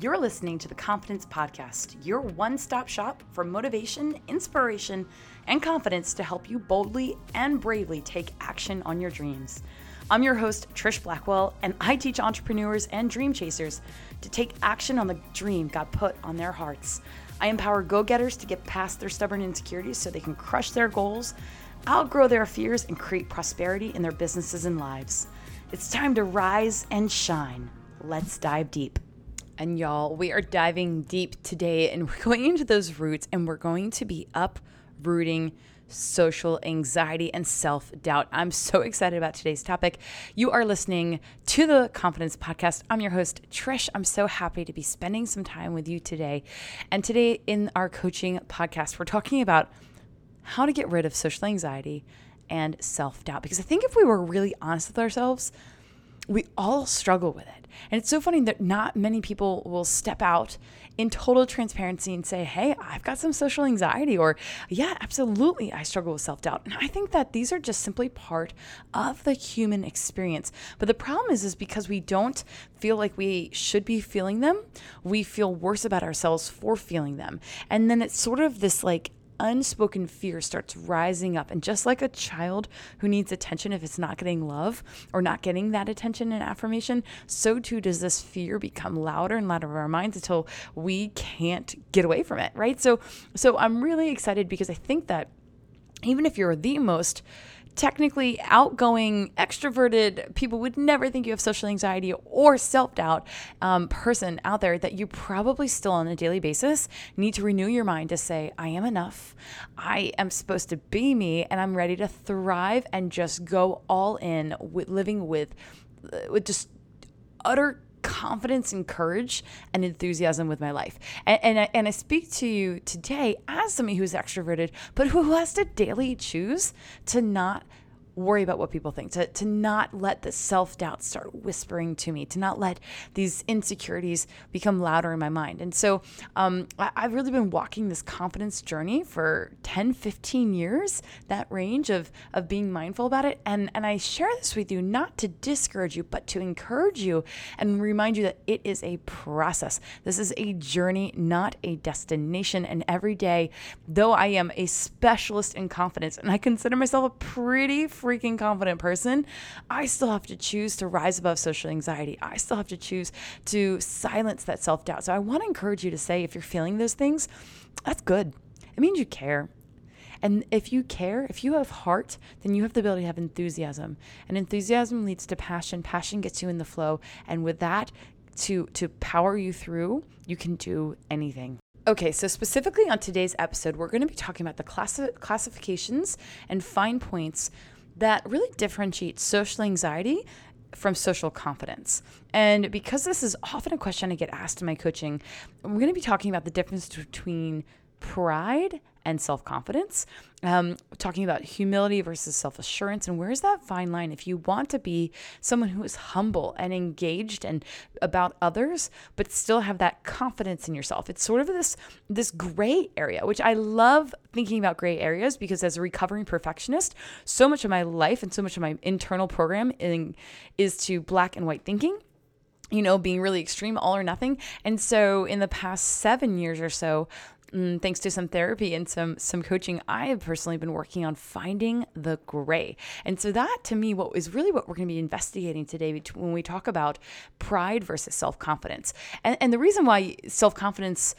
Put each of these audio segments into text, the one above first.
You're listening to the Confidence Podcast, your one stop shop for motivation, inspiration, and confidence to help you boldly and bravely take action on your dreams. I'm your host, Trish Blackwell, and I teach entrepreneurs and dream chasers to take action on the dream God put on their hearts. I empower go getters to get past their stubborn insecurities so they can crush their goals, outgrow their fears, and create prosperity in their businesses and lives. It's time to rise and shine. Let's dive deep. And y'all, we are diving deep today and we're going into those roots and we're going to be uprooting social anxiety and self doubt. I'm so excited about today's topic. You are listening to the Confidence Podcast. I'm your host, Trish. I'm so happy to be spending some time with you today. And today in our coaching podcast, we're talking about how to get rid of social anxiety and self doubt. Because I think if we were really honest with ourselves, we all struggle with it. And it's so funny that not many people will step out in total transparency and say, Hey, I've got some social anxiety, or Yeah, absolutely, I struggle with self doubt. And I think that these are just simply part of the human experience. But the problem is, is because we don't feel like we should be feeling them, we feel worse about ourselves for feeling them. And then it's sort of this like unspoken fear starts rising up. And just like a child who needs attention if it's not getting love or not getting that attention and affirmation, so too does this fear become louder and louder in our minds until we can't get away from it, right? So so I'm really excited because I think that even if you're the most technically outgoing, extroverted, people would never think you have social anxiety or self doubt um, person out there, that you probably still on a daily basis need to renew your mind to say, I am enough. I am supposed to be me and I'm ready to thrive and just go all in with living with, uh, with just utter confidence and courage and enthusiasm with my life. And, and, I, and I speak to you today as somebody who's extroverted, but who has to daily choose to not worry about what people think, to, to not let the self doubt start whispering to me, to not let these insecurities become louder in my mind. And so um, I, I've really been walking this confidence journey for 10, 15 years, that range of, of being mindful about it. And, and I share this with you not to discourage you, but to encourage you and remind you that it is a process. This is a journey, not a destination. And every day, though I am a specialist in confidence, and I consider myself a pretty freaking confident person, I still have to choose to rise above social anxiety. I still have to choose to silence that self doubt. So I want to encourage you to say, if you're feeling those things, that's good. It means you care. And if you care, if you have heart, then you have the ability to have enthusiasm. And enthusiasm leads to passion. Passion gets you in the flow. And with that, to to power you through, you can do anything. Okay, so specifically on today's episode, we're going to be talking about the classi- classifications and fine points that really differentiates social anxiety from social confidence. And because this is often a question I get asked in my coaching, I'm going to be talking about the difference between pride and self confidence, um, talking about humility versus self assurance. And where's that fine line? If you want to be someone who is humble and engaged and about others, but still have that confidence in yourself, it's sort of this this gray area, which I love thinking about gray areas because as a recovering perfectionist, so much of my life and so much of my internal program in, is to black and white thinking you know, being really extreme, all or nothing. And so in the past seven years or so, mm, thanks to some therapy and some some coaching, I have personally been working on finding the gray. And so that to me, what is really what we're going to be investigating today when we talk about pride versus self confidence. And, and the reason why self confidence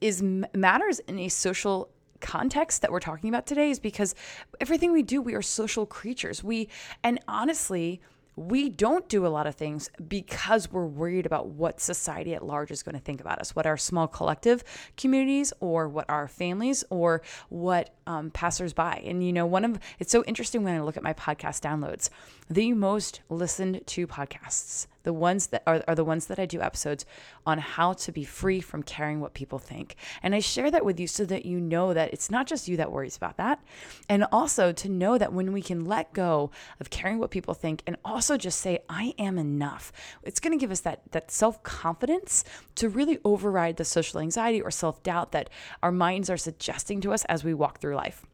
is matters in a social context that we're talking about today is because everything we do, we are social creatures. We and honestly we don't do a lot of things because we're worried about what society at large is going to think about us, what our small collective communities or what our families or what um, passersby. And you know, one of it's so interesting when I look at my podcast downloads. The most listened to podcasts, the ones that are, are the ones that I do episodes on how to be free from caring what people think. And I share that with you so that you know that it's not just you that worries about that. And also to know that when we can let go of caring what people think and also just say, I am enough, it's going to give us that, that self confidence to really override the social anxiety or self doubt that our minds are suggesting to us as we walk through life.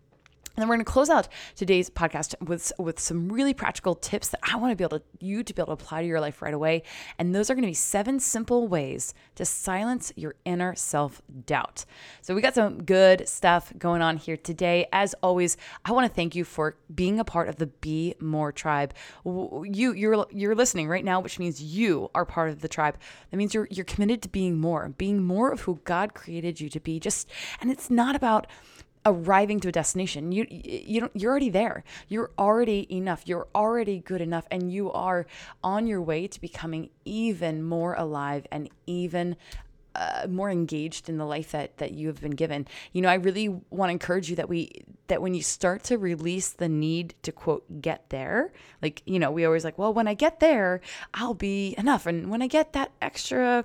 And then we're going to close out today's podcast with with some really practical tips that I want to be able to you to be able to apply to your life right away. And those are going to be seven simple ways to silence your inner self-doubt. So we got some good stuff going on here today. As always, I want to thank you for being a part of the Be More tribe. You you're you're listening right now, which means you are part of the tribe. That means you're you're committed to being more, being more of who God created you to be. Just and it's not about arriving to a destination. You you don't you're already there. You're already enough. You're already good enough and you are on your way to becoming even more alive and even uh, more engaged in the life that that you have been given. You know, I really want to encourage you that we that when you start to release the need to quote get there, like you know, we always like, well, when I get there, I'll be enough, and when I get that extra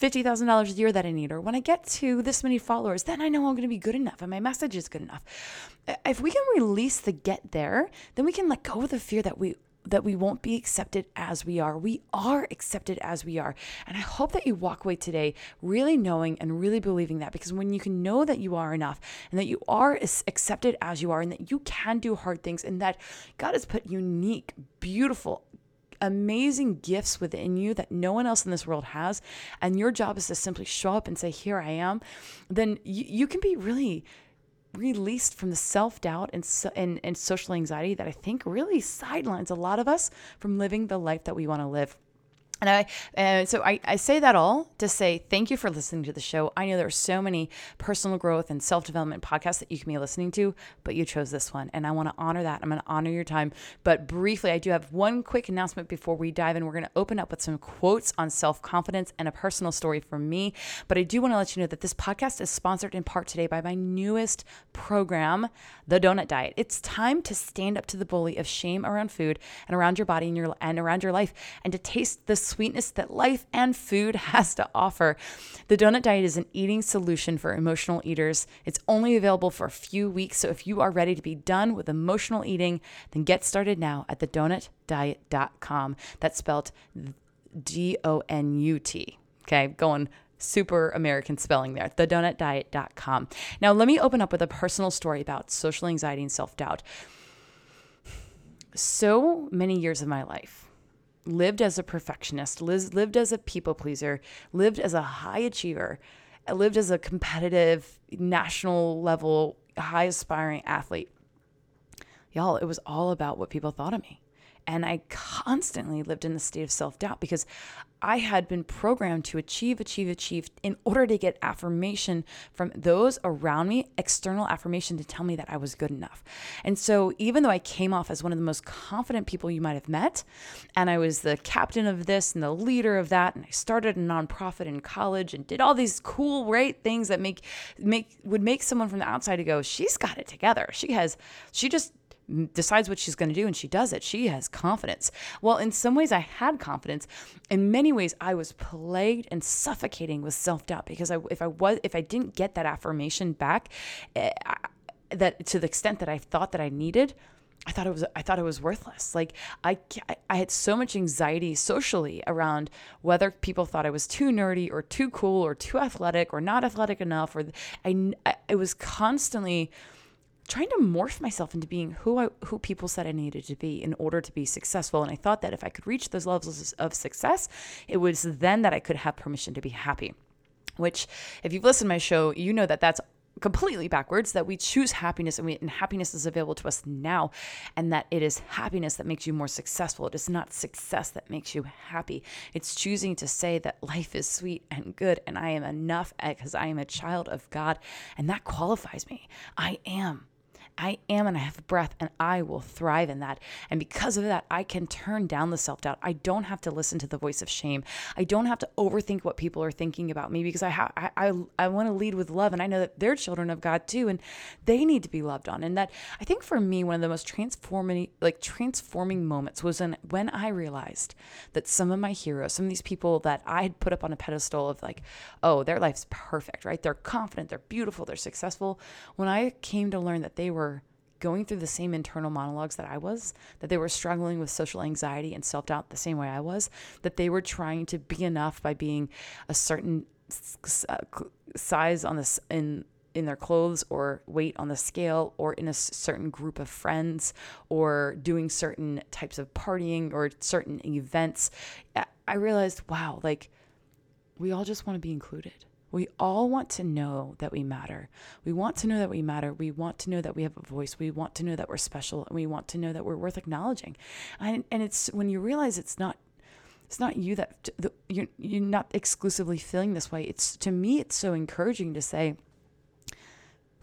$50,000 a year that I need, or when I get to this many followers, then I know I'm going to be good enough and my message is good enough. If we can release the get there, then we can let go of the fear that we that we won't be accepted as we are. We are accepted as we are. And I hope that you walk away today really knowing and really believing that because when you can know that you are enough and that you are accepted as you are and that you can do hard things and that God has put unique, beautiful, amazing gifts within you that no one else in this world has, and your job is to simply show up and say, Here I am, then you, you can be really released from the self doubt and, so, and, and social anxiety that I think really sidelines a lot of us from living the life that we want to live. And I, uh, so I, I say that all to say thank you for listening to the show. I know there are so many personal growth and self development podcasts that you can be listening to, but you chose this one, and I want to honor that. I'm going to honor your time. But briefly, I do have one quick announcement before we dive in. We're going to open up with some quotes on self confidence and a personal story from me. But I do want to let you know that this podcast is sponsored in part today by my newest program, The Donut Diet. It's time to stand up to the bully of shame around food and around your body and your and around your life, and to taste the sweetness that life and food has to offer. The donut diet is an eating solution for emotional eaters. It's only available for a few weeks, so if you are ready to be done with emotional eating, then get started now at thedonutdiet.com. That's spelled D O N U T. Okay, going super American spelling there, thedonutdiet.com. Now, let me open up with a personal story about social anxiety and self doubt. So many years of my life, lived as a perfectionist, lived as a people pleaser, lived as a high achiever, uh, lived as a competitive, national level, high aspiring athlete. Y'all, it was all about what people thought of me. And I constantly lived in the state of self doubt because I had been programmed to achieve, achieve, achieve in order to get affirmation from those around me, external affirmation to tell me that I was good enough. And so, even though I came off as one of the most confident people you might have met, and I was the captain of this and the leader of that, and I started a nonprofit in college and did all these cool, great things that make make would make someone from the outside to go, she's got it together. She has, she just decides what she's going to do and she does it. She has confidence. Well, in some ways, I had confidence. In many ways, I was plagued and suffocating with self doubt because I, if I was, if I didn't get that affirmation back, eh, I, that to the extent that I thought that I needed, I thought it was I thought it was worthless. Like I I had so much anxiety socially around whether people thought I was too nerdy or too cool or too athletic or not athletic enough or I I was constantly trying to morph myself into being who I, who people said I needed to be in order to be successful. And I thought that if I could reach those levels of success, it was then that I could have permission to be happy. Which, if you've listened to my show, you know that that's completely backwards that we choose happiness and, we, and happiness is available to us now and that it is happiness that makes you more successful it is not success that makes you happy it's choosing to say that life is sweet and good and i am enough because i am a child of god and that qualifies me i am I am and I have breath and I will thrive in that. And because of that, I can turn down the self doubt. I don't have to listen to the voice of shame. I don't have to overthink what people are thinking about me because I ha- I, I, I want to lead with love and I know that they're children of God too and they need to be loved on. And that I think for me, one of the most transforming, like transforming moments was in, when I realized that some of my heroes, some of these people that I had put up on a pedestal of like, oh, their life's perfect, right? They're confident, they're beautiful, they're successful. When I came to learn that they were going through the same internal monologues that I was, that they were struggling with social anxiety and self doubt the same way I was, that they were trying to be enough by being a certain uh, size on this in in their clothes or weight on the scale or in a certain group of friends or doing certain types of partying or certain events, I realized, wow, like we all just want to be included. We all want to know that we matter. We want to know that we matter. We want to know that we have a voice. We want to know that we're special and we want to know that we're worth acknowledging. And, and it's when you realize it's not it's not you that you're, you're not exclusively feeling this way. It's to me, it's so encouraging to say,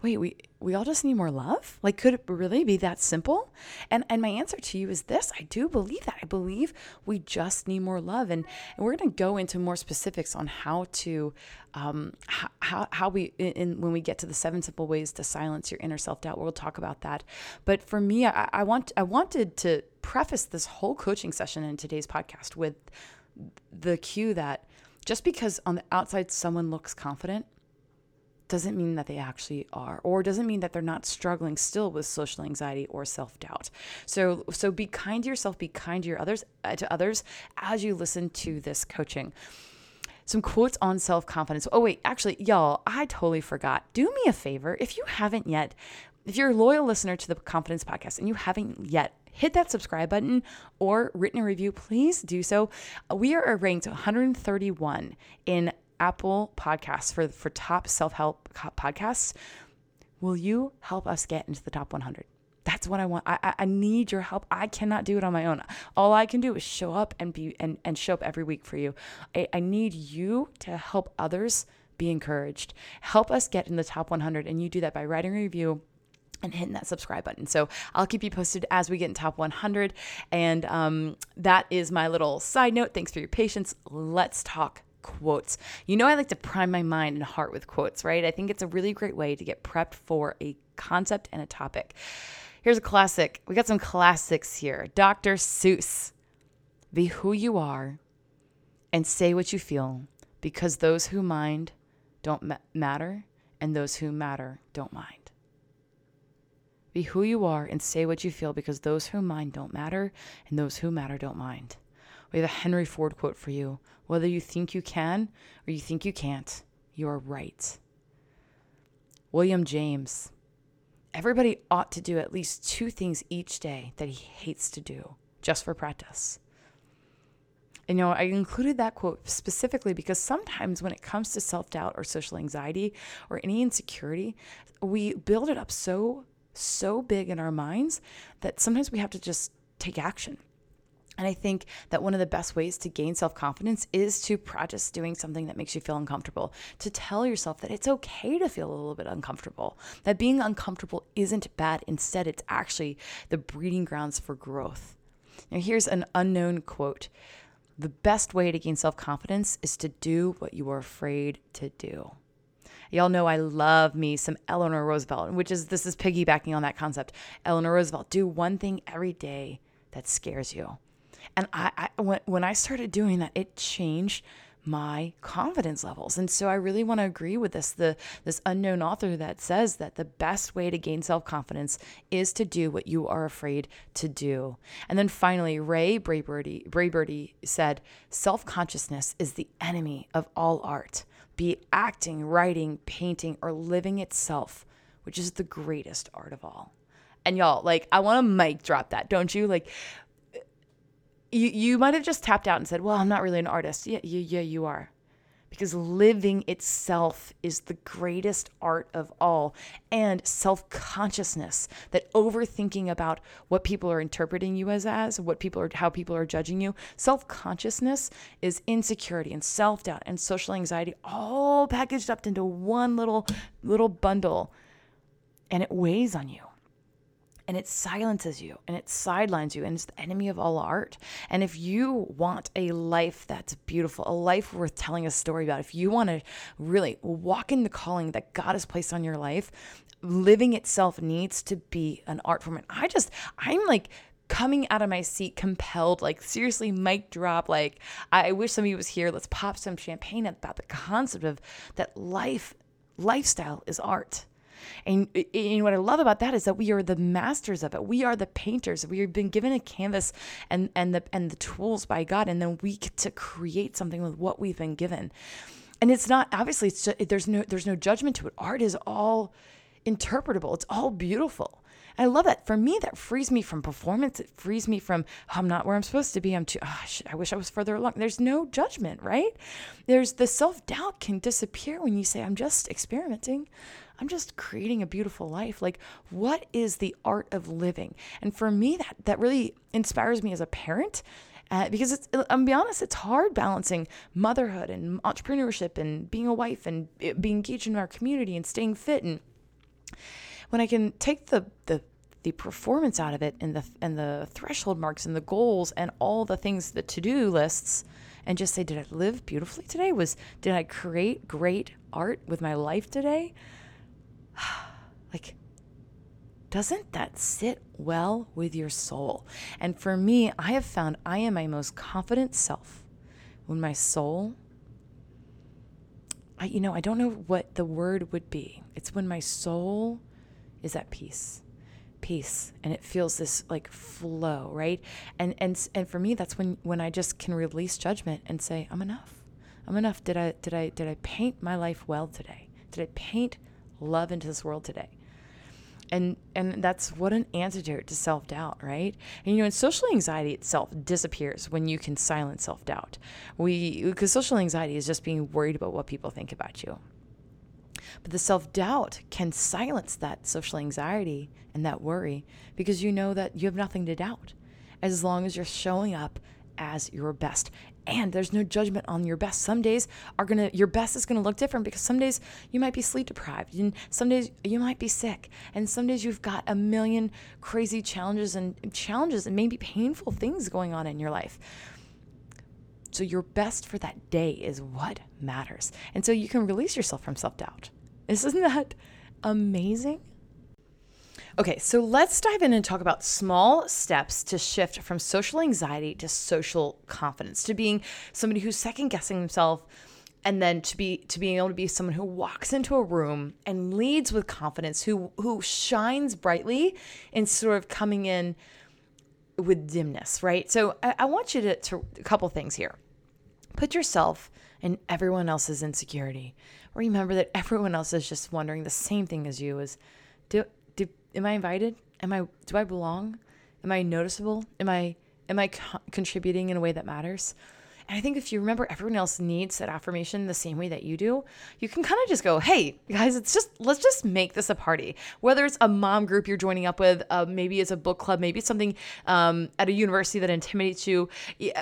wait, we we all just need more love? Like could it really be that simple? And and my answer to you is this. I do believe that. I believe we just need more love. And, and we're going to go into more specifics on how to um how how we in when we get to the seven simple ways to silence your inner self-doubt. We'll talk about that. But for me, I, I want I wanted to preface this whole coaching session in today's podcast with the cue that just because on the outside someone looks confident doesn't mean that they actually are or doesn't mean that they're not struggling still with social anxiety or self-doubt. So so be kind to yourself be kind to your others uh, to others as you listen to this coaching. Some quotes on self-confidence. Oh wait actually y'all i totally forgot. Do me a favor if you haven't yet if you're a loyal listener to the confidence podcast and you haven't yet hit that subscribe button or written a review, please do so. We are ranked 131 in Apple Podcasts for, for top self help podcasts. Will you help us get into the top 100? That's what I want. I, I need your help. I cannot do it on my own. All I can do is show up and be and, and show up every week for you. I, I need you to help others be encouraged. Help us get in the top 100. And you do that by writing a review and hitting that subscribe button. So I'll keep you posted as we get in top 100. And um, that is my little side note. Thanks for your patience. Let's talk quotes. You know, I like to prime my mind and heart with quotes, right? I think it's a really great way to get prepped for a concept and a topic. Here's a classic. We got some classics here. Dr. Seuss. Be who you are and say what you feel because those who mind don't ma- matter and those who matter don't mind. Be who you are and say what you feel because those who mind don't matter and those who matter don't mind. We have a Henry Ford quote for you. Whether you think you can or you think you can't, you are right. William James. Everybody ought to do at least two things each day that he hates to do, just for practice. And, you know, I included that quote specifically because sometimes when it comes to self doubt or social anxiety or any insecurity, we build it up so, so big in our minds that sometimes we have to just take action. And I think that one of the best ways to gain self confidence is to practice doing something that makes you feel uncomfortable, to tell yourself that it's okay to feel a little bit uncomfortable, that being uncomfortable isn't bad. Instead, it's actually the breeding grounds for growth. Now, here's an unknown quote The best way to gain self confidence is to do what you are afraid to do. Y'all know I love me some Eleanor Roosevelt, which is this is piggybacking on that concept. Eleanor Roosevelt, do one thing every day that scares you. And I, I when, when I started doing that, it changed my confidence levels. And so I really want to agree with this the this unknown author that says that the best way to gain self-confidence is to do what you are afraid to do. And then finally, Ray Bradbury, said, "Self-consciousness is the enemy of all art, be it acting, writing, painting, or living itself, which is the greatest art of all." And y'all, like I want to mic drop that, don't you? Like you you might have just tapped out and said, "Well, I'm not really an artist." Yeah, yeah, yeah, you are. Because living itself is the greatest art of all. And self consciousness, that overthinking about what people are interpreting you as, as what people are, how people are judging you. Self consciousness is insecurity and self doubt and social anxiety all packaged up into one little, little bundle. And it weighs on you and it silences you and it sidelines you and it's the enemy of all art. And if you want a life that's beautiful, a life worth telling a story about, if you want to really walk in the calling that God has placed on your life, living itself needs to be an art form. And I just, I'm like, coming out of my seat compelled like seriously mic drop like i wish somebody was here let's pop some champagne about the concept of that life lifestyle is art and, uh, and what I love about that is that we are the masters of it. We are the painters. We have been given a canvas and and the and the tools by God, and then we get to create something with what we've been given. and it's not obviously it's just, there's no there's no judgment to it. Art is all interpretable. It's all beautiful. I love that. For me, that frees me from performance. It frees me from oh, I'm not where I'm supposed to be. I'm too. Ah, oh, shit, I wish I was further along. There's no judgment, right? There's the self doubt can disappear when you say I'm just experimenting. I'm just creating a beautiful life. Like, what is the art of living? And for me, that that really inspires me as a parent. Uh, because it's, I'm be honest, it's hard balancing motherhood and entrepreneurship and being a wife and eh, being engaged in our community and staying fit and when I can take the the the performance out of it and the and the threshold marks and the goals and all the things the to-do lists and just say did I live beautifully today was did I create great art with my life today like doesn't that sit well with your soul? And for me I have found I am my most confident self. When my soul I you know I don't know what the word would be. It's when my soul is at peace peace and it feels this like flow right? And and and for me that's when when i just can release judgment and say i'm enough. I'm enough. Did i did i did i paint my life well today? Did i paint love into this world today. And and that's what an antidote to self-doubt right? And you know and social anxiety itself disappears when you can silence self-doubt. We because social anxiety is just being worried about what people think about you. But the self doubt can silence that social anxiety and that worry because you know that you have nothing to doubt as long as you're showing up as your best. And there's no judgment on your best. Some days are gonna your best is gonna look different because some days you might be sleep deprived and some days you might be sick and some days you've got a million crazy challenges and challenges and maybe painful things going on in your life. So your best for that day is what matters. And so you can release yourself from self-doubt. Isn't that amazing? Okay, so let's dive in and talk about small steps to shift from social anxiety to social confidence, to being somebody who's second guessing himself and then to be to being able to be someone who walks into a room and leads with confidence, who who shines brightly instead of coming in with dimness, right? So I, I want you to, to a couple things here. Put yourself in everyone else's insecurity remember that everyone else is just wondering the same thing as you is do am I invited? Am I do I belong? Am I noticeable? Am I am I co- contributing in a way that matters? And I think if you remember everyone else needs that affirmation the same way that you do, you can kind of just go, hey, guys, it's just, let's just make this a party. Whether it's a mom group you're joining up with, uh, maybe it's a book club, maybe it's something um, at a university that intimidates you.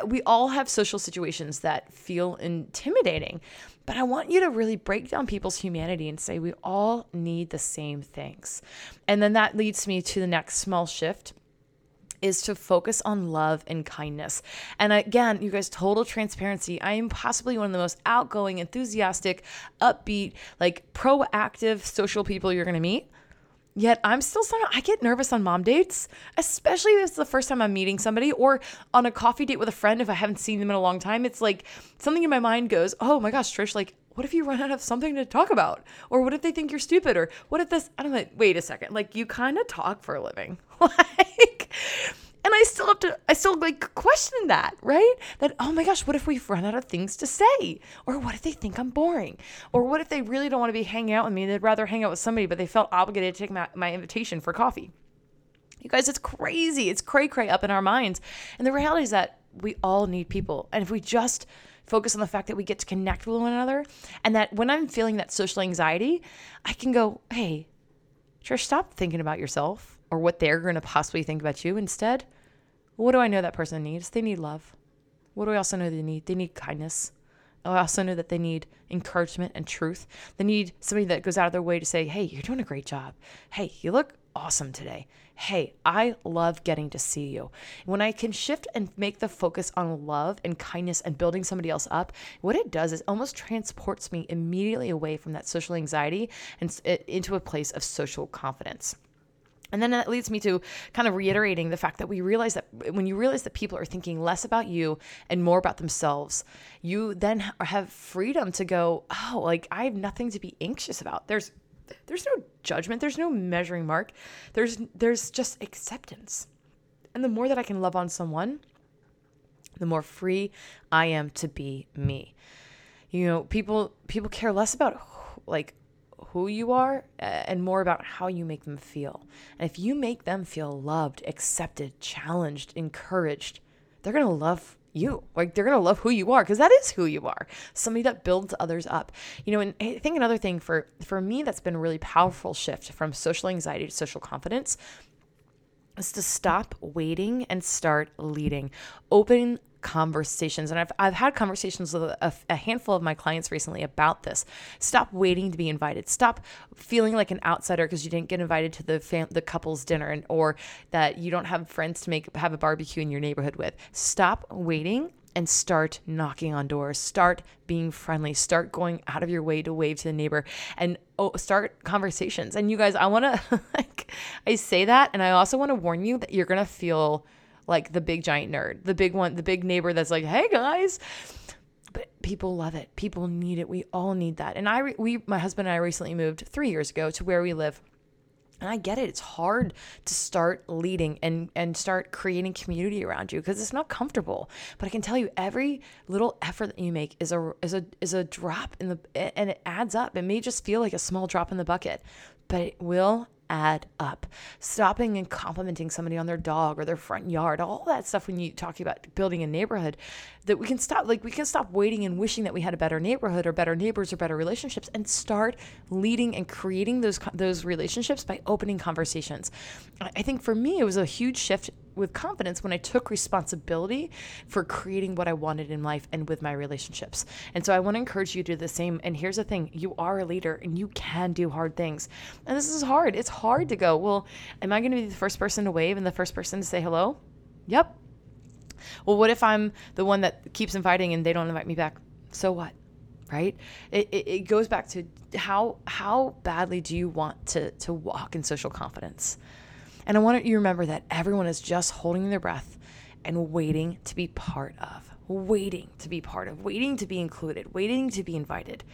We all have social situations that feel intimidating. But I want you to really break down people's humanity and say we all need the same things. And then that leads me to the next small shift is to focus on love and kindness. And again, you guys, total transparency. I am possibly one of the most outgoing, enthusiastic, upbeat, like proactive social people you're to meet. Yet I'm still somehow, I get nervous on mom dates, especially if it's the first time I'm meeting somebody or on a coffee date with a friend if I haven't seen them in a long time. It's like something in my mind goes, oh my gosh, Trish, like, what if you run out of something to talk about? Or what if they think you're stupid? Or what if this, I don't know, wait a second, like you kind of talk for a living. like, and I still have to, I still like question that, right? That, oh my gosh, what if we've run out of things to say? Or what if they think I'm boring? Or what if they really don't want to be hanging out with me? They'd rather hang out with somebody, but they felt obligated to take my, my invitation for coffee. You guys, it's crazy. It's cray cray up in our minds. And the reality is that we all need people. And if we just focus on the fact that we get to connect with one another and that when I'm feeling that social anxiety, I can go, hey, Trish, stop thinking about yourself or what they're going to possibly think about you. Instead, what do I know that person needs? They need love. What do I also know they need? They need kindness. Oh, I also know that they need encouragement and truth. They need somebody that goes out of their way to say, hey, you're doing a great job. Hey, you look awesome today. Hey, I love getting to see you. When I can shift and make the focus on love and kindness and building somebody else up, what it does is almost transports me immediately away from that social anxiety and into a place of social confidence. And then that leads me to kind of reiterating the fact that we realize that when you realize that people are thinking less about you and more about themselves, you then have freedom to go, oh, like I have nothing to be anxious about. There's there's no judgment, there's no measuring mark. There's there's just acceptance. And the more that I can love on someone, the more free I am to be me. You know, people people care less about like who you are uh, and more about how you make them feel. And if you make them feel loved, accepted, challenged, encouraged, they're going to love you. Like they're going to love who you are because that is who you are. Somebody that builds others up. You know, and I think another thing for for me that's been a really powerful shift from social anxiety to social confidence is to stop waiting and start leading. Open conversations. And I've, I've had conversations with a, a, handful of my clients recently about this. Stop waiting to be invited. Stop feeling like an outsider because you didn't get invited to the fam- the couple's dinner and, or that you don't have friends to make have a barbecue in your neighborhood with. Stop waiting and start knocking on doors. Start being friendly. Start going out of your way to wave to the neighbor and oh, start conversations. And you guys, I want to like I say that and I also want to warn you that you're going to feel like the big giant nerd, the big one, the big neighbor that's like, "Hey guys." But people love it. People need it. We all need that. And I we my husband and I recently moved 3 years ago to where we live. And I get it. It's hard to start leading and and start creating community around you because it's not comfortable. But I can tell you every little effort that you make is a is a is a drop in the and it adds up. It may just feel like a small drop in the bucket, but it will add up. Stopping and complimenting somebody on their dog or their front yard, all that stuff when you talk about building a neighborhood, that we can stop like we can stop waiting and wishing that we had a better neighborhood or better neighbors or better relationships and start leading and creating those those relationships by opening conversations. I think for me it was a huge shift with confidence when I took responsibility for creating what I wanted in life and with my relationships. And so I want to encourage you to do the same. And here's the thing you are a leader and you can do hard things. And this is hard. It's hard to go, well, am I going to be the first person to wave and the first person to say hello? Yep. Well, what if I'm the one that keeps inviting and they don't invite me back? So what? right it, it, it, goes back to how how badly do you want to to walk in social confidence and I want you to remember that everyone is just holding their breath and waiting to be part of, waiting to be part of, waiting to be included, waiting to be invited.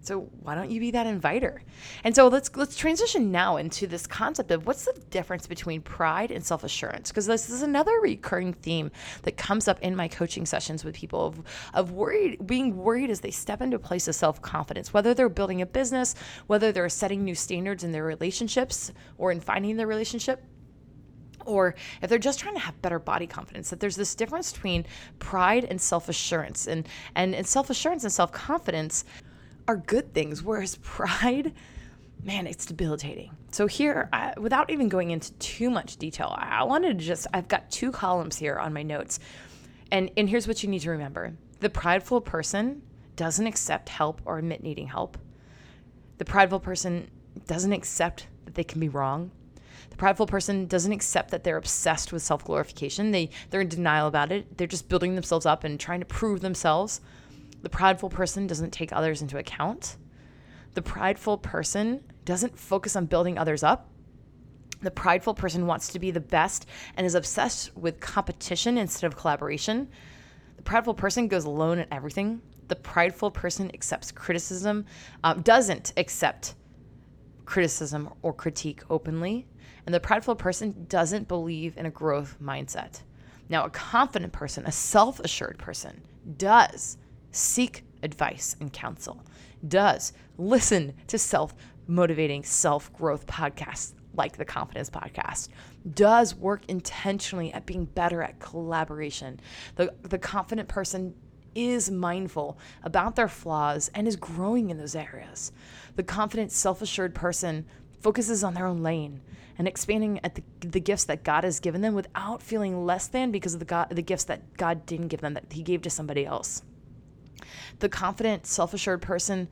So why don't you be that inviter? And so let's let's transition now into this concept of what's the difference between pride and self-assurance because this is another recurring theme that comes up in my coaching sessions with people of, of worried being worried as they step into a place of self-confidence, whether they're building a business, whether they're setting new standards in their relationships or in finding their relationship or if they're just trying to have better body confidence that there's this difference between pride and self-assurance and and, and self-assurance and self-confidence are good things, whereas pride, man, it's debilitating. So, here, I, without even going into too much detail, I wanted to just, I've got two columns here on my notes. And, and here's what you need to remember the prideful person doesn't accept help or admit needing help. The prideful person doesn't accept that they can be wrong. The prideful person doesn't accept that they're obsessed with self glorification. They, they're in denial about it. They're just building themselves up and trying to prove themselves. The prideful person doesn't take others into account. The prideful person doesn't focus on building others up. The prideful person wants to be the best and is obsessed with competition instead of collaboration. The prideful person goes alone at everything. The prideful person accepts criticism, um, doesn't accept criticism or critique openly. And the prideful person doesn't believe in a growth mindset. Now, a confident person, a self assured person, does seek advice and counsel, does listen to self motivating, self growth podcasts like the Confidence Podcast, does work intentionally at being better at collaboration. The, the confident person is mindful about their flaws and is growing in those areas. The confident, self assured person focuses on their own lane and expanding at the, the gifts that God has given them without feeling less than because of the, God, the gifts that God didn't give them, that He gave to somebody else. The confident, self assured person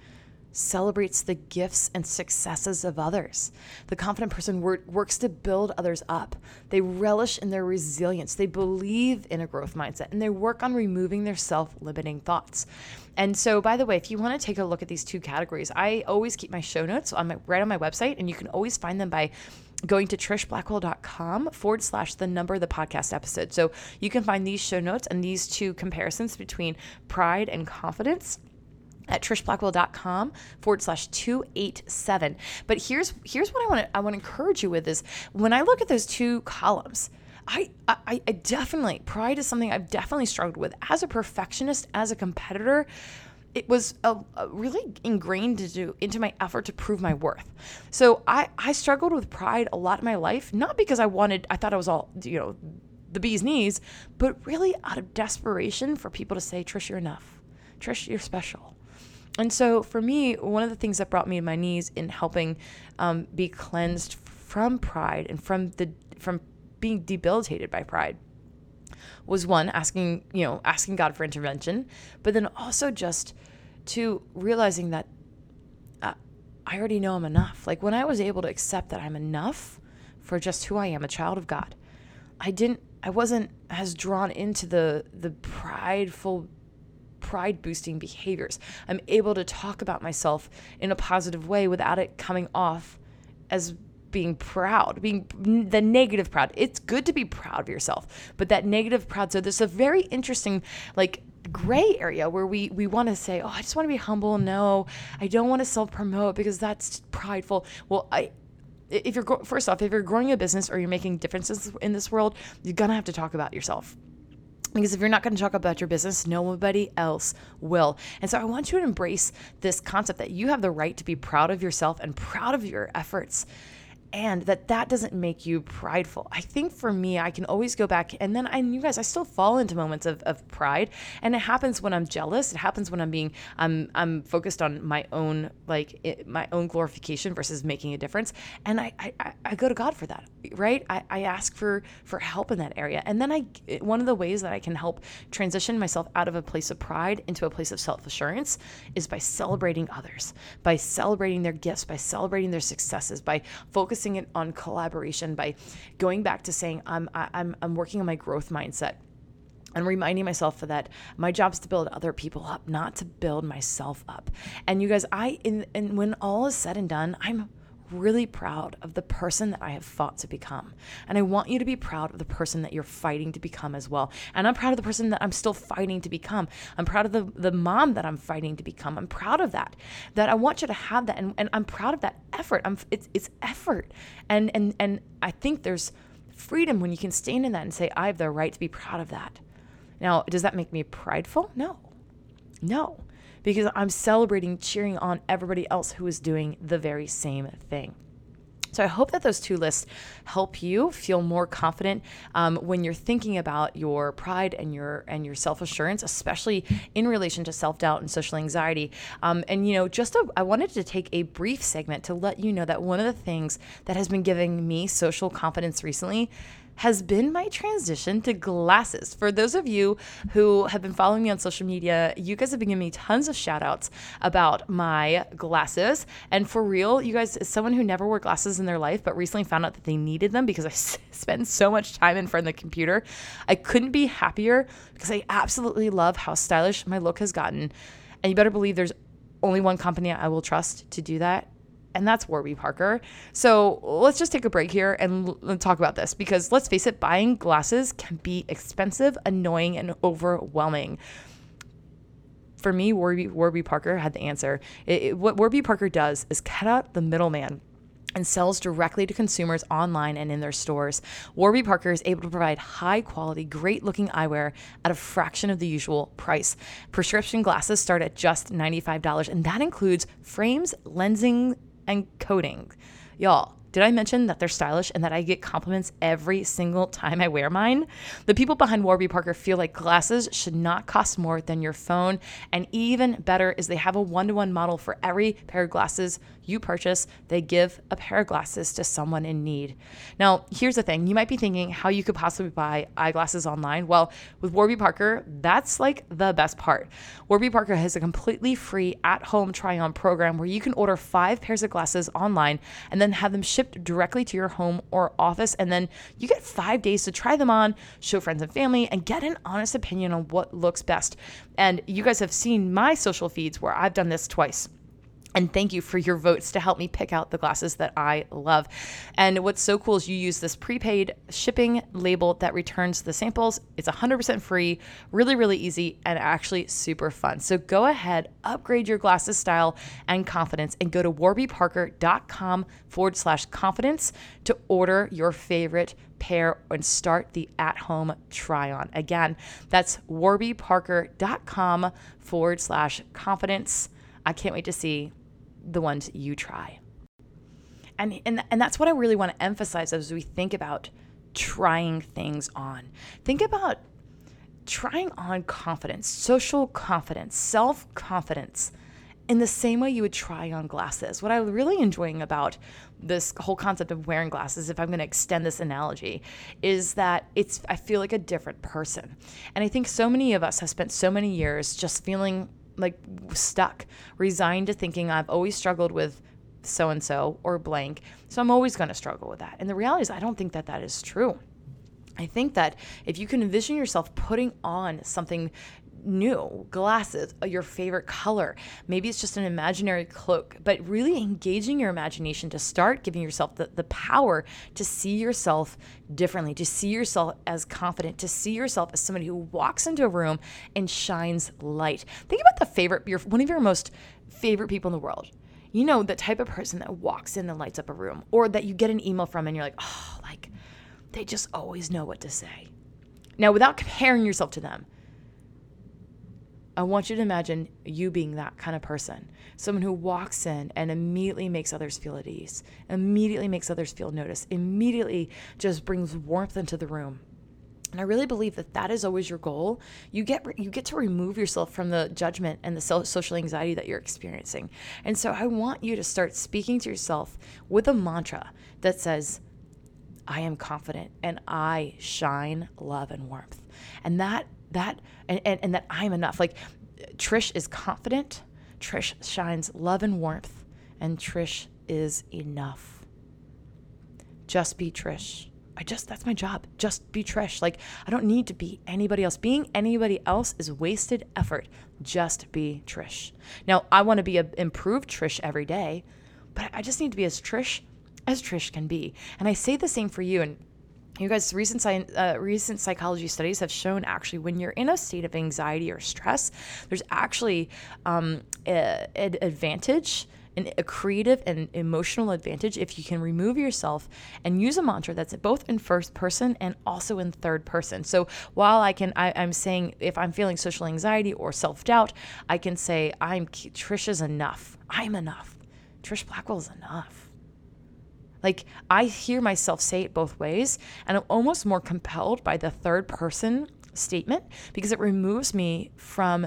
celebrates the gifts and successes of others. The confident person wor- works to build others up. They relish in their resilience. They believe in a growth mindset and they work on removing their self limiting thoughts. And so, by the way, if you want to take a look at these two categories, I always keep my show notes on my, right on my website, and you can always find them by going to trishblackwell.com forward slash the number of the podcast episode. So you can find these show notes and these two comparisons between pride and confidence at trishblackwell.com forward slash 287 but here's here's what i want to i want to encourage you with is when i look at those two columns I, I i definitely pride is something i've definitely struggled with as a perfectionist as a competitor it was a, a really ingrained into, into my effort to prove my worth. So I, I struggled with pride a lot in my life, not because I wanted, I thought I was all, you know, the bee's knees, but really out of desperation for people to say, Trish, you're enough. Trish, you're special. And so for me, one of the things that brought me to my knees in helping um, be cleansed from pride and from the from being debilitated by pride was one asking you know asking God for intervention, but then also just to realizing that uh, I already know I'm enough. Like when I was able to accept that I'm enough for just who I am, a child of God, I didn't I wasn't as drawn into the the prideful pride boosting behaviors. I'm able to talk about myself in a positive way without it coming off as being proud, being the negative proud. It's good to be proud of yourself, but that negative proud. So there's a very interesting, like, gray area where we we want to say, "Oh, I just want to be humble." No, I don't want to self promote because that's prideful. Well, I if you're first off, if you're growing a business or you're making differences in this world, you're gonna have to talk about yourself. Because if you're not going to talk about your business, nobody else will. And so I want you to embrace this concept that you have the right to be proud of yourself and proud of your efforts and that that doesn't make you prideful. I think for me, I can always go back and then I, you guys, I still fall into moments of, of pride and it happens when I'm jealous. It happens when I'm being, I'm, I'm focused on my own, like it, my own glorification versus making a difference. And I, I, I go to God for that, right? I, I ask for, for help in that area. And then I, one of the ways that I can help transition myself out of a place of pride into a place of self assurance is by celebrating others, by celebrating their gifts, by celebrating their successes, by focusing focusing it on collaboration by going back to saying I'm I'm I'm working on my growth mindset and reminding myself that my job is to build other people up, not to build myself up. And you guys, I in and when all is said and done, I'm really proud of the person that I have fought to become. And I want you to be proud of the person that you're fighting to become as well. And I'm proud of the person that I'm still fighting to become. I'm proud of the, the mom that I'm fighting to become. I'm proud of that. That I want you to have that. And, and I'm proud of that effort. I'm, it's, it's effort. And, and, and I think there's freedom when you can stand in that and say, I have the right to be proud of that. Now, does that make me prideful? No. No because I'm celebrating, cheering on everybody else who is doing the very same thing. So I hope that those two lists help you feel more confident um, when you're thinking about your pride and your and your self assurance, especially in relation to self doubt and social anxiety. Um, and you know, just a, I wanted to take a brief segment to let you know that one of the things that has been giving me social confidence recently has been my transition to glasses. For those of you who have been following me on social media, you guys have been giving me tons of shout outs about my glasses. And for real, you guys, as someone who never wore glasses in their life, but recently found out that they needed them because I spend so much time in front of the computer, I couldn't be happier because I absolutely love how stylish my look has gotten. And you better believe there's only one company I will trust to do that, and that's Warby Parker. So let's just take a break here and l- talk about this because let's face it, buying glasses can be expensive, annoying, and overwhelming. For me, Warby, Warby Parker had the answer. It, it, what Warby Parker does is cut out the middleman and sells directly to consumers online and in their stores. Warby Parker is able to provide high quality, great looking eyewear at a fraction of the usual price. Prescription glasses start at just $95, and that includes frames, lensing, and coating. Y'all, did I mention that they're stylish and that I get compliments every single time I wear mine? The people behind Warby Parker feel like glasses should not cost more than your phone. And even better is they have a one to one model for every pair of glasses you purchase, they give a pair of glasses to someone in need. Now, here's the thing you might be thinking how you could possibly buy eyeglasses online. Well, with Warby Parker, that's like the best part. Warby Parker has a completely free at home try on program where you can order five pairs of glasses online and then have them shipped directly to your home or office. And then you get five days to try them on, show friends and family, and get an honest opinion on what looks best. And you guys have seen my social feeds where I've done this twice. And thank you for your votes to help me pick out the glasses that I love. And what's so cool is you use this prepaid shipping label that returns the samples. It's 100% free, really, really easy, and actually super fun. So go ahead, upgrade your glasses style and confidence, and go to warbyparker.com forward slash confidence to order your favorite pair, and start the at home try on. Again, that's warbyparker.com forward slash confidence. I can't wait to see the ones you try. And, and, and that's what I really want to emphasize as we think about trying things on. Think about trying on confidence, social confidence, self confidence in the same way you would try on glasses. What I'm really enjoying about this whole concept of wearing glasses, if I'm going to extend this analogy, is that it's I feel like a different person. And I think so many of us have spent so many years just feeling like stuck, resigned to thinking I've always struggled with so and so or blank, so I'm always going to struggle with that. And the reality is I don't think that that is true. I think that if you can envision yourself putting on something new, glasses, uh, your favorite color. Maybe it's just an imaginary cloak, but really engaging your imagination to start giving yourself the, the power to see yourself differently, to see yourself as confident, to see yourself as somebody who walks into a room and shines light. Think about the favorite, your, one of your most favorite people in the world. You know, the type of person that walks in and lights up a room, or that you get an email from and you're like, oh, like, they just always know what to say. Now, without comparing yourself to them, I want you to imagine you being that kind of person. Someone who walks in and immediately makes others feel at ease, immediately makes others feel noticed, immediately just brings warmth into the room. And I really believe that that is always your goal. You get you get to remove yourself from the judgment and the social anxiety that you're experiencing. And so I want you to start speaking to yourself with a mantra that says I am confident and I shine love and warmth. And that that and, and, and that I'm enough. Like Trish is confident, Trish shines love and warmth, and Trish is enough. Just be Trish. I just that's my job. Just be Trish. Like I don't need to be anybody else. Being anybody else is wasted effort. Just be Trish. Now, I want to be an improved Trish every day, but I just need to be as Trish as Trish can be. And I say the same for you and you guys, recent science, uh, recent psychology studies have shown actually when you're in a state of anxiety or stress, there's actually um, an advantage an, a creative and emotional advantage if you can remove yourself and use a mantra that's both in first person and also in third person. So while I can, I, am saying if I'm feeling social anxiety or self doubt, I can say I'm Trisha's enough. I'm enough. Trish Blackwell's enough. Like I hear myself say it both ways, and I'm almost more compelled by the third person statement because it removes me from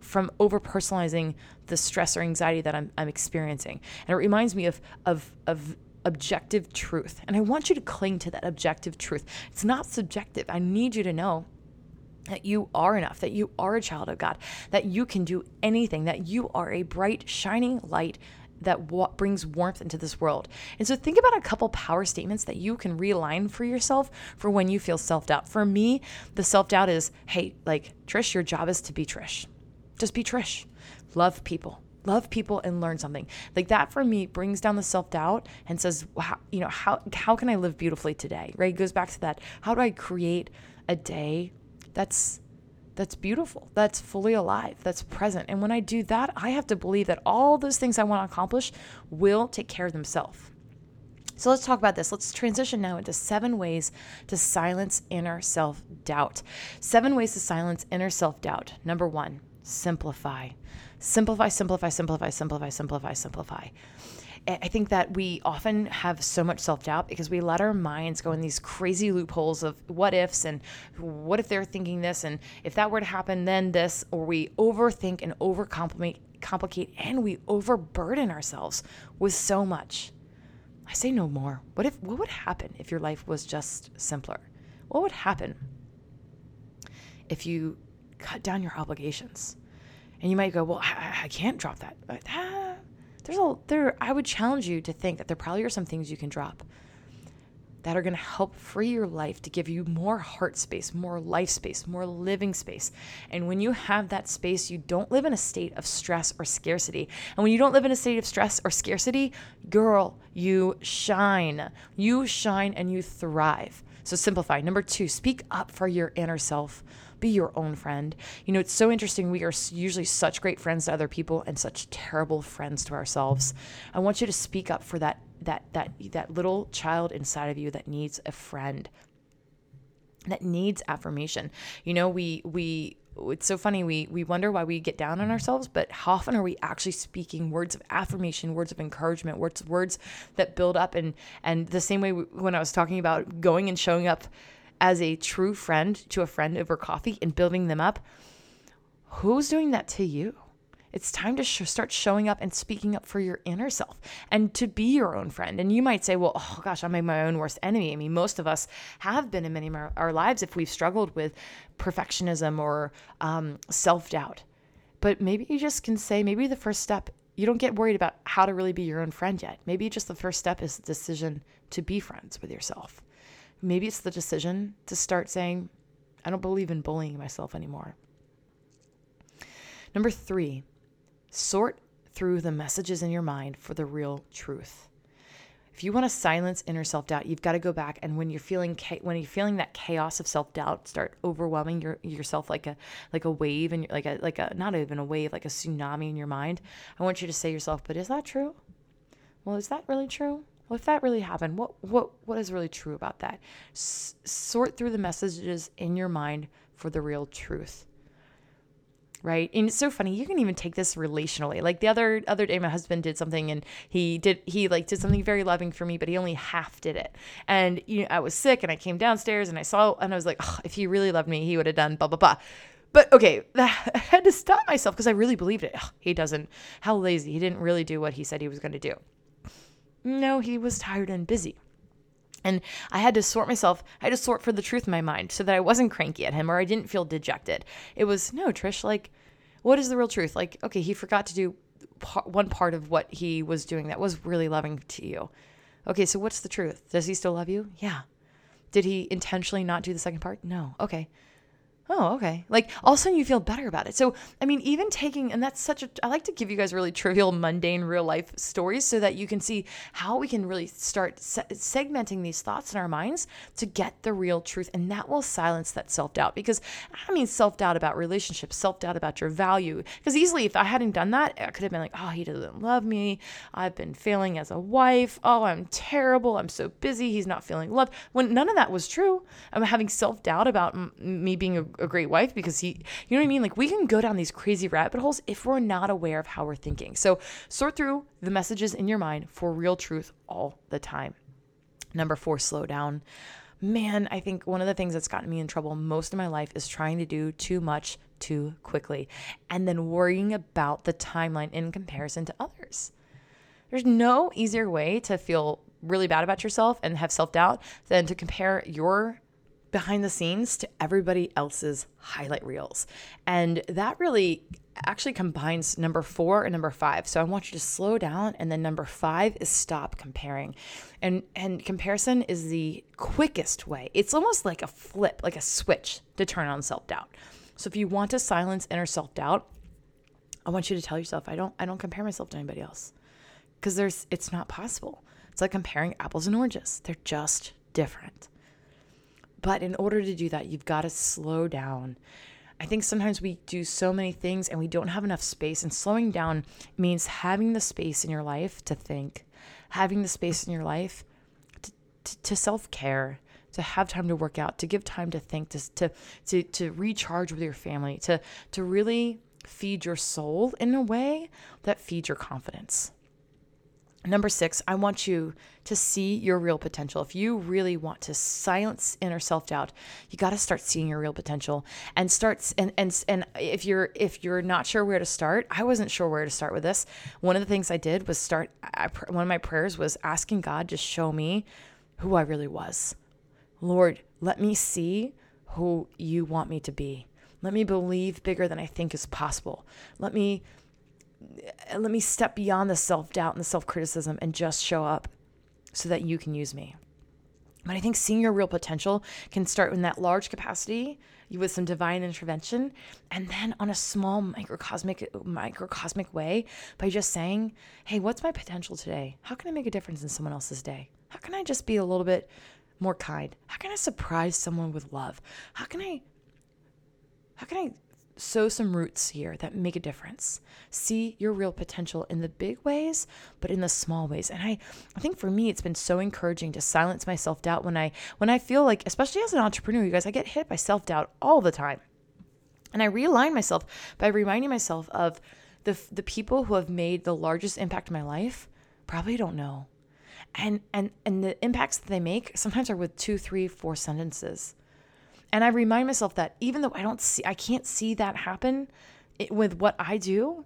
from over personalizing the stress or anxiety that I'm, I'm experiencing. And it reminds me of of of objective truth. And I want you to cling to that objective truth. It's not subjective. I need you to know that you are enough, that you are a child of God, that you can do anything, that you are a bright, shining light that brings warmth into this world. And so think about a couple power statements that you can realign for yourself for when you feel self doubt. For me, the self doubt is hey, like, Trish, your job is to be Trish. Just be Trish. Love people. Love people and learn something. Like that for me brings down the self doubt and says, wow, you know, how, how can I live beautifully today? Right? It goes back to that. How do I create a day that's that's beautiful, that's fully alive, that's present. And when I do that, I have to believe that all those things I want to accomplish will take care of themselves. So let's talk about this. Let's transition now into seven ways to silence inner self doubt. Seven ways to silence inner self doubt. Number one, simplify. Simplify, simplify, simplify, simplify, simplify, simplify. I think that we often have so much self doubt because we let our minds go in these crazy loopholes of what ifs and what if they're thinking this and if that were to happen, then this, or we overthink and overcomplicate complicate and we overburden ourselves with so much. I say no more. What if what would happen if your life was just simpler? What would happen if you cut down your obligations? And you might go, well, I, I can't drop that. Ah, there's a there I would challenge you to think that there probably are some things you can drop that are going to help free your life to give you more heart space, more life space, more living space. And when you have that space, you don't live in a state of stress or scarcity. And when you don't live in a state of stress or scarcity, girl, you shine. You shine and you thrive. So simplify. Number two, speak up for your inner self be your own friend. You know, it's so interesting. We are usually such great friends to other people and such terrible friends to ourselves. I want you to speak up for that that that that little child inside of you that needs a friend. that needs affirmation. You know, we we it's so funny we we wonder why we get down on ourselves but how often are we actually speaking words of affirmation words of encouragement words words that build up and and the same way when i was talking about going and showing up as a true friend to a friend over coffee and building them up who's doing that to you it's time to sh- start showing up and speaking up for your inner self and to be your own friend. And you might say, well, oh gosh, I'm my own worst enemy. I mean, most of us have been in many of our, our lives if we've struggled with perfectionism or um, self doubt. But maybe you just can say, maybe the first step, you don't get worried about how to really be your own friend yet. Maybe just the first step is the decision to be friends with yourself. Maybe it's the decision to start saying, I don't believe in bullying myself anymore. Number three, Sort through the messages in your mind for the real truth. If you want to silence inner self-doubt, you've got to go back and when you're feeling when you're feeling that chaos of self-doubt start overwhelming your, yourself like a like a wave and like a like a not even a wave, like a tsunami in your mind, I want you to say to yourself, "But is that true? Well, is that really true? Well, if that really happened, what what what is really true about that? S- sort through the messages in your mind for the real truth. Right? And it's so funny you can even take this relationally. Like the other other day my husband did something and he did he like did something very loving for me but he only half did it. And you know i was sick and i came downstairs and i saw and i was like oh, if he really loved me he would have done blah blah blah. But okay i had to stop myself because i really believed it. Ugh, he doesn't how lazy he didn't really do what he said he was going to do no he was tired and busy and I had to sort myself, I had to sort for the truth in my mind so that I wasn't cranky at him or I didn't feel dejected. It was, no, Trish, like, what is the real truth? Like, okay, he forgot to do one part of what he was doing that was really loving to you. Okay, so what's the truth? Does he still love you? Yeah. Did he intentionally not do the second part? No. Okay oh, okay. Like all of a sudden you feel better about it. So, I mean, even taking, and that's such a, I like to give you guys really trivial, mundane, real life stories so that you can see how we can really start se- segmenting these thoughts in our minds to get the real truth. And that will silence that self doubt because I mean, self doubt about relationships, self doubt about your value. Because easily, if I hadn't done that, I could have been like, oh, he doesn't love me. I've been failing as a wife. Oh, I'm terrible. I'm so busy. He's not feeling loved. When none of that was true, I'm having self doubt about m- me being a a great wife because he, you know what I mean? Like we can go down these crazy rabbit holes if we're not aware of how we're thinking. So sort through the messages in your mind for real truth all the time. Number four, slow down. Man, I think one of the things that's gotten me in trouble most of my life is trying to do too much too quickly and then worrying about the timeline in comparison to others. There's no easier way to feel really bad about yourself and have self doubt than to compare your behind the scenes to everybody else's highlight reels. And that really actually combines number four and number five. So I want you to slow down. And then number five is stop comparing. And and comparison is the quickest way. It's almost like a flip, like a switch to turn on self-doubt. So if you want to silence inner self-doubt, I want you to tell yourself, I don't I don't compare myself to anybody else. Because there's it's not possible. It's like comparing apples and oranges. They're just different. But in order to do that, you've got to slow down. I think sometimes we do so many things and we don't have enough space. And slowing down means having the space in your life to think, having the space in your life to, to, to self care, to have time to work out, to give time to think, to, to, to, to recharge with your family, to, to really feed your soul in a way that feeds your confidence. Number six, I want you to see your real potential. If you really want to silence inner self doubt, you got to start seeing your real potential and start. And and and if you're if you're not sure where to start, I wasn't sure where to start with this. One of the things I did was start. I, one of my prayers was asking God to show me who I really was. Lord, let me see who you want me to be. Let me believe bigger than I think is possible. Let me let me step beyond the self doubt and the self criticism and just show up so that you can use me. But I think seeing your real potential can start in that large capacity with some divine intervention, and then on a small microcosmic microcosmic way by just saying, "Hey, what's my potential today? How can I make a difference in someone else's day? How can I just be a little bit more kind? How can I surprise someone with love? How can I how can I sow some roots here that make a difference. See your real potential in the big ways, but in the small ways. And I, I think for me, it's been so encouraging to silence my self doubt when I when I feel like, especially as an entrepreneur, you guys, I get hit by self doubt all the time. And I realign myself by reminding myself of the the people who have made the largest impact in my life probably don't know. And and and the impacts that they make sometimes are with two, three, four sentences. And I remind myself that even though I don't see I can't see that happen with what I do,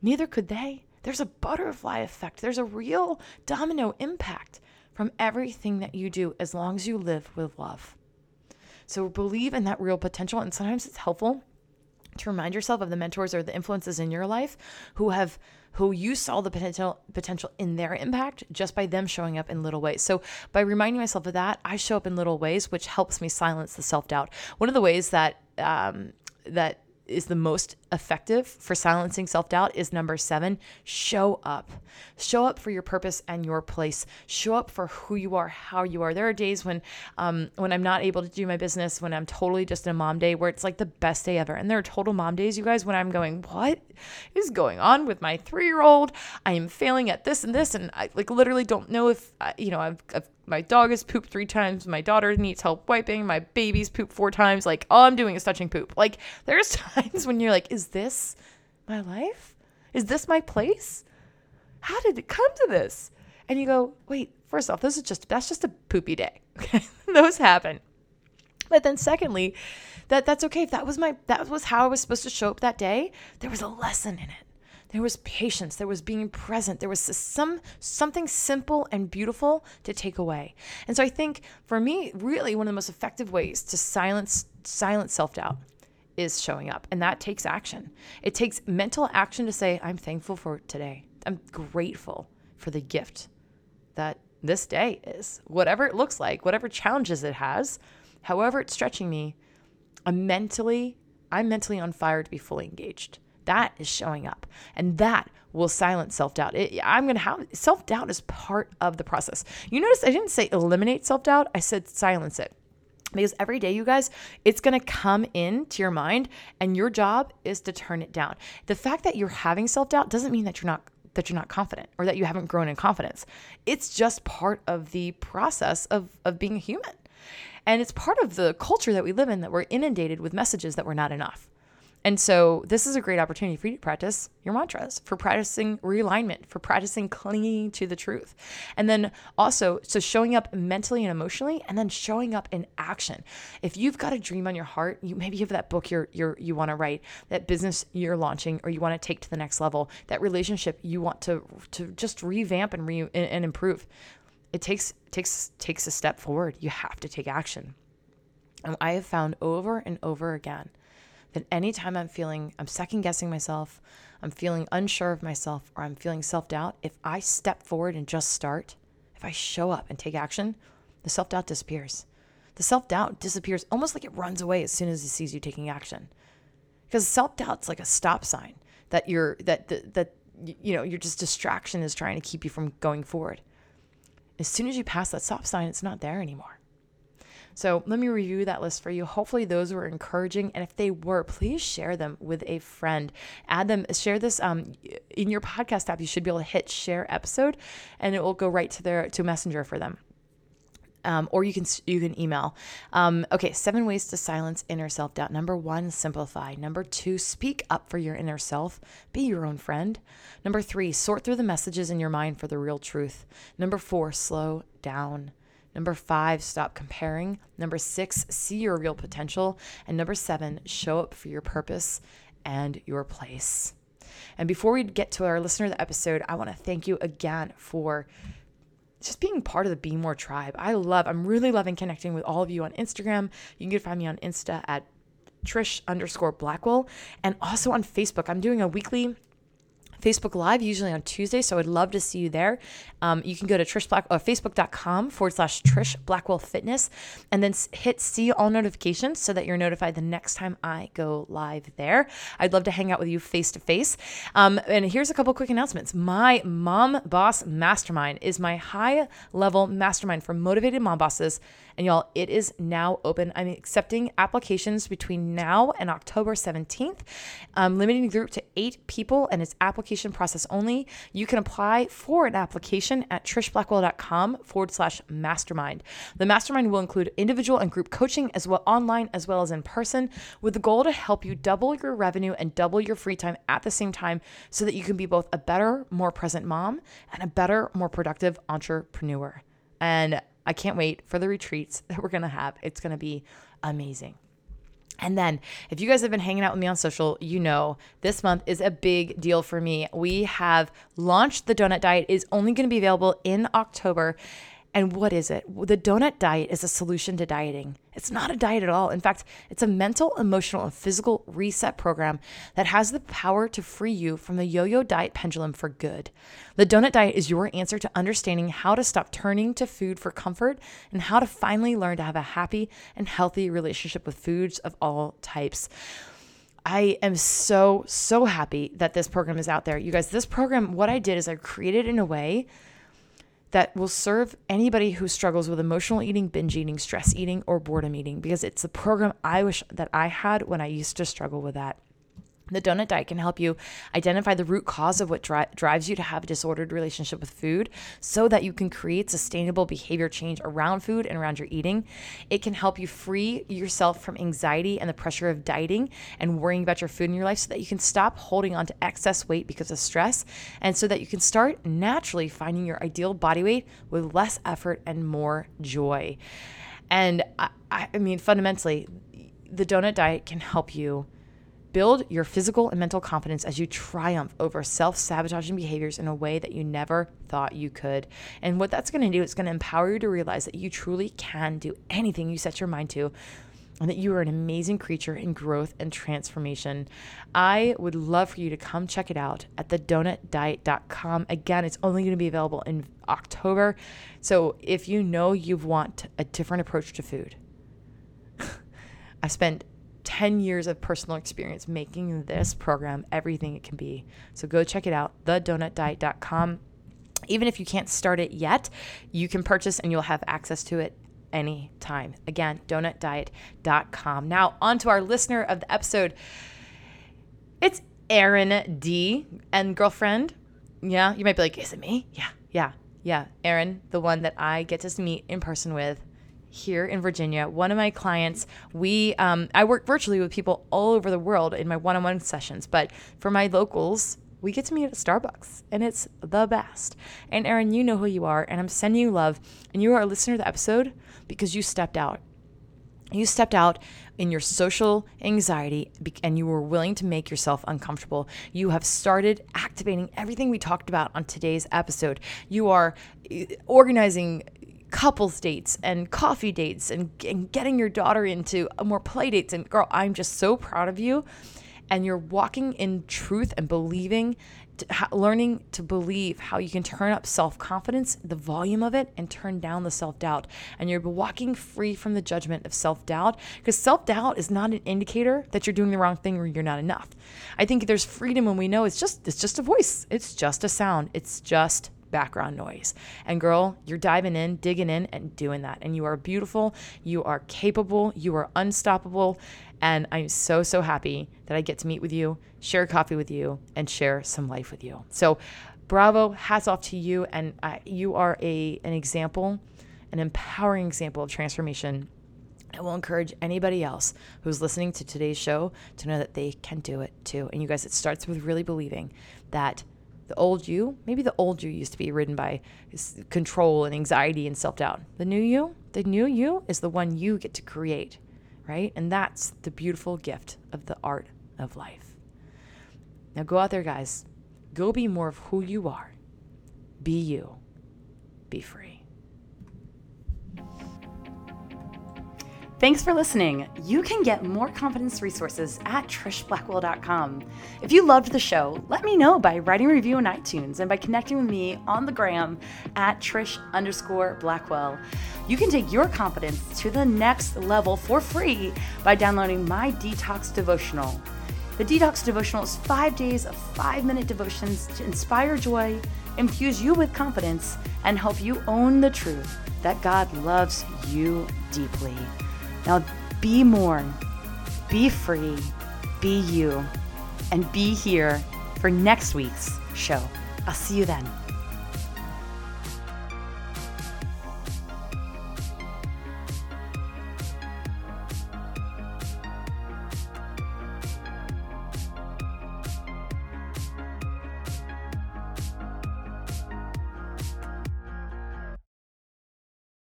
neither could they. There's a butterfly effect. There's a real domino impact from everything that you do as long as you live with love. So believe in that real potential. And sometimes it's helpful to remind yourself of the mentors or the influences in your life who have who you saw the potential potential in their impact just by them showing up in little ways. So by reminding myself of that, I show up in little ways, which helps me silence the self doubt. One of the ways that um, that is the most effective for silencing self doubt is number seven show up. Show up for your purpose and your place. Show up for who you are, how you are. There are days when, um, when I'm not able to do my business, when I'm totally just in a mom day where it's like the best day ever. And there are total mom days, you guys, when I'm going, what is going on with my three year old? I am failing at this and this. And I like literally don't know if, you know, I've, I've my dog has pooped three times. My daughter needs help wiping. My baby's pooped four times. Like all I'm doing is touching poop. Like there's times when you're like, is this my life? Is this my place? How did it come to this? And you go, wait, first off, this is just that's just a poopy day. Okay. Those happen. But then secondly, that that's okay. If that was my that was how I was supposed to show up that day, there was a lesson in it. There was patience, there was being present, there was some something simple and beautiful to take away. And so I think for me, really one of the most effective ways to silence silence self-doubt is showing up. And that takes action. It takes mental action to say, I'm thankful for today. I'm grateful for the gift that this day is. Whatever it looks like, whatever challenges it has, however it's stretching me, I'm mentally, I'm mentally on fire to be fully engaged. That is showing up. And that will silence self doubt. I'm going to have self doubt is part of the process. You notice I didn't say eliminate self doubt, I said silence it. Because every day, you guys, it's to come into your mind, and your job is to turn it down. The fact that you're having self doubt doesn't mean that you're not that you're not confident or that you haven't grown in confidence. It's just part of the process of of being a human. And it's part of the culture that we live in that we're inundated with messages that we're not enough. And so this is a great opportunity for you to practice your mantras, for practicing realignment, for practicing clinging to the truth. And then also, so showing up mentally and emotionally, and then showing up in action. If you've got a dream on your heart, you maybe you have that book you're, you're you want to write, that business you're launching, or you want to take to the next level, that relationship you want to to just revamp and re and, improve. It takes takes takes a step forward. You have to take action. And I have found over and over again that anytime I'm feeling, I'm second guessing myself, I'm feeling unsure of myself, or I'm feeling self doubt, if I step forward and just start, if I show up and take action, the self doubt disappears. The self doubt disappears almost like it runs away as soon as it sees you taking action. Because self doubt's like a stop sign that you're, that, that, that, you know, your just distraction is trying to keep you from going forward. As soon as you pass that stop sign, it's not there anymore. So let me review that list for you. Hopefully, those were encouraging. And if they were, please share them with a friend. Add them, share this um, in your podcast app. You should be able to hit share episode and it will go right to their to Messenger for them. Um, or you can you can email. Um, okay, seven ways to silence inner self doubt. Number one, simplify. Number two, speak up for your inner self. Be your own friend. Number three, sort through the messages in your mind for the real truth. Number four, slow down. Number five, stop comparing. Number six, see your real potential. And number seven, show up for your purpose and your place. And before we get to our listener of the episode, I want to thank you again for just being part of the Be More tribe. I love, I'm really loving connecting with all of you on Instagram. You can find me on Insta at Trish underscore Blackwell and also on Facebook. I'm doing a weekly Facebook Live, usually on Tuesday. So I'd love to see you there. Um, you can go to Trish Black uh, Facebook.com forward slash Trish Blackwell Fitness and then hit see all notifications so that you're notified the next time I go live there. I'd love to hang out with you face to face. And here's a couple quick announcements. My Mom Boss Mastermind is my high level mastermind for motivated mom bosses And y'all, it is now open. I'm accepting applications between now and October 17th. I'm limiting the group to eight people and it's application process only. You can apply for an application at trishblackwell.com forward slash mastermind. The mastermind will include individual and group coaching as well online as well as in person with the goal to help you double your revenue and double your free time at the same time so that you can be both a better, more present mom and a better, more productive entrepreneur. And I can't wait for the retreats that we're going to have. It's going to be amazing. And then, if you guys have been hanging out with me on social, you know this month is a big deal for me. We have launched the donut diet is only going to be available in October and what is it? The donut diet is a solution to dieting. It's not a diet at all. In fact, it's a mental, emotional, and physical reset program that has the power to free you from the yo yo diet pendulum for good. The donut diet is your answer to understanding how to stop turning to food for comfort and how to finally learn to have a happy and healthy relationship with foods of all types. I am so, so happy that this program is out there. You guys, this program, what I did is I created in a way that will serve anybody who struggles with emotional eating, binge eating, stress eating, or boredom eating because it's the program I wish that I had when I used to struggle with that. The donut diet can help you identify the root cause of what dri- drives you to have a disordered relationship with food so that you can create sustainable behavior change around food and around your eating. It can help you free yourself from anxiety and the pressure of dieting and worrying about your food in your life so that you can stop holding on to excess weight because of stress and so that you can start naturally finding your ideal body weight with less effort and more joy. And I, I mean, fundamentally, the donut diet can help you Build your physical and mental confidence as you triumph over self sabotaging behaviors in a way that you never thought you could. And what that's going to do is going to empower you to realize that you truly can do anything you set your mind to and that you are an amazing creature in growth and transformation. I would love for you to come check it out at thedonutdiet.com. Again, it's only going to be available in October. So if you know you want a different approach to food, I spent 10 years of personal experience making this program everything it can be. So go check it out, thedonutdiet.com. Even if you can't start it yet, you can purchase and you'll have access to it anytime. Again, donutdiet.com. Now, on to our listener of the episode. It's Erin D and girlfriend. Yeah, you might be like, is it me? Yeah, yeah, yeah. Erin, the one that I get to meet in person with here in Virginia. One of my clients, we um, I work virtually with people all over the world in my one-on-one sessions, but for my locals, we get to meet at Starbucks, and it's the best. And Erin, you know who you are, and I'm sending you love, and you are a listener to the episode because you stepped out. You stepped out in your social anxiety and you were willing to make yourself uncomfortable. You have started activating everything we talked about on today's episode. You are eh, organizing couples dates and coffee dates and, and getting your daughter into uh, more play dates. And girl, I'm just so proud of you. And you're walking in truth and believing, to, learning to believe how you can turn up self confidence, the volume of it, and turn down the self doubt. And you're walking free from the judgment of self doubt because self doubt is not an indicator that you're doing the wrong thing or you're not enough. I think there's freedom when we know it's just it's just a voice, it's just a sound, it's just background noise. And girl, you're diving in, digging in, and doing that. And you are beautiful, you are capable, you are unstoppable. And I'm so, so happy that I get to meet with you, share coffee with you, and share some life with you. So, bravo, hats off to you. And uh, you are a, an example, an empowering example of transformation I will encourage anybody else who's listening to today's show to know that they can do it too. And you guys, it starts with really believing that the old you, maybe the old you used to be ridden by control and anxiety and self doubt. The new you, the new you is the one you get to create, right? And that's the beautiful gift of the art of life. Now go out there, guys. Go be more of who you are. Be you. Be free. Thanks for listening. You can get more confidence resources at trishblackwell.com. If you loved the show, let me know by writing a review on iTunes and by connecting with me on the gram at trish underscore blackwell. You can take your confidence to the next level for free by downloading my detox devotional. The Detox Devotional is five days of five minute devotions to inspire joy, infuse you with confidence, and help you own the truth that God loves you deeply. Now, be more, be free, be you, and be here for next week's show. I'll see you then.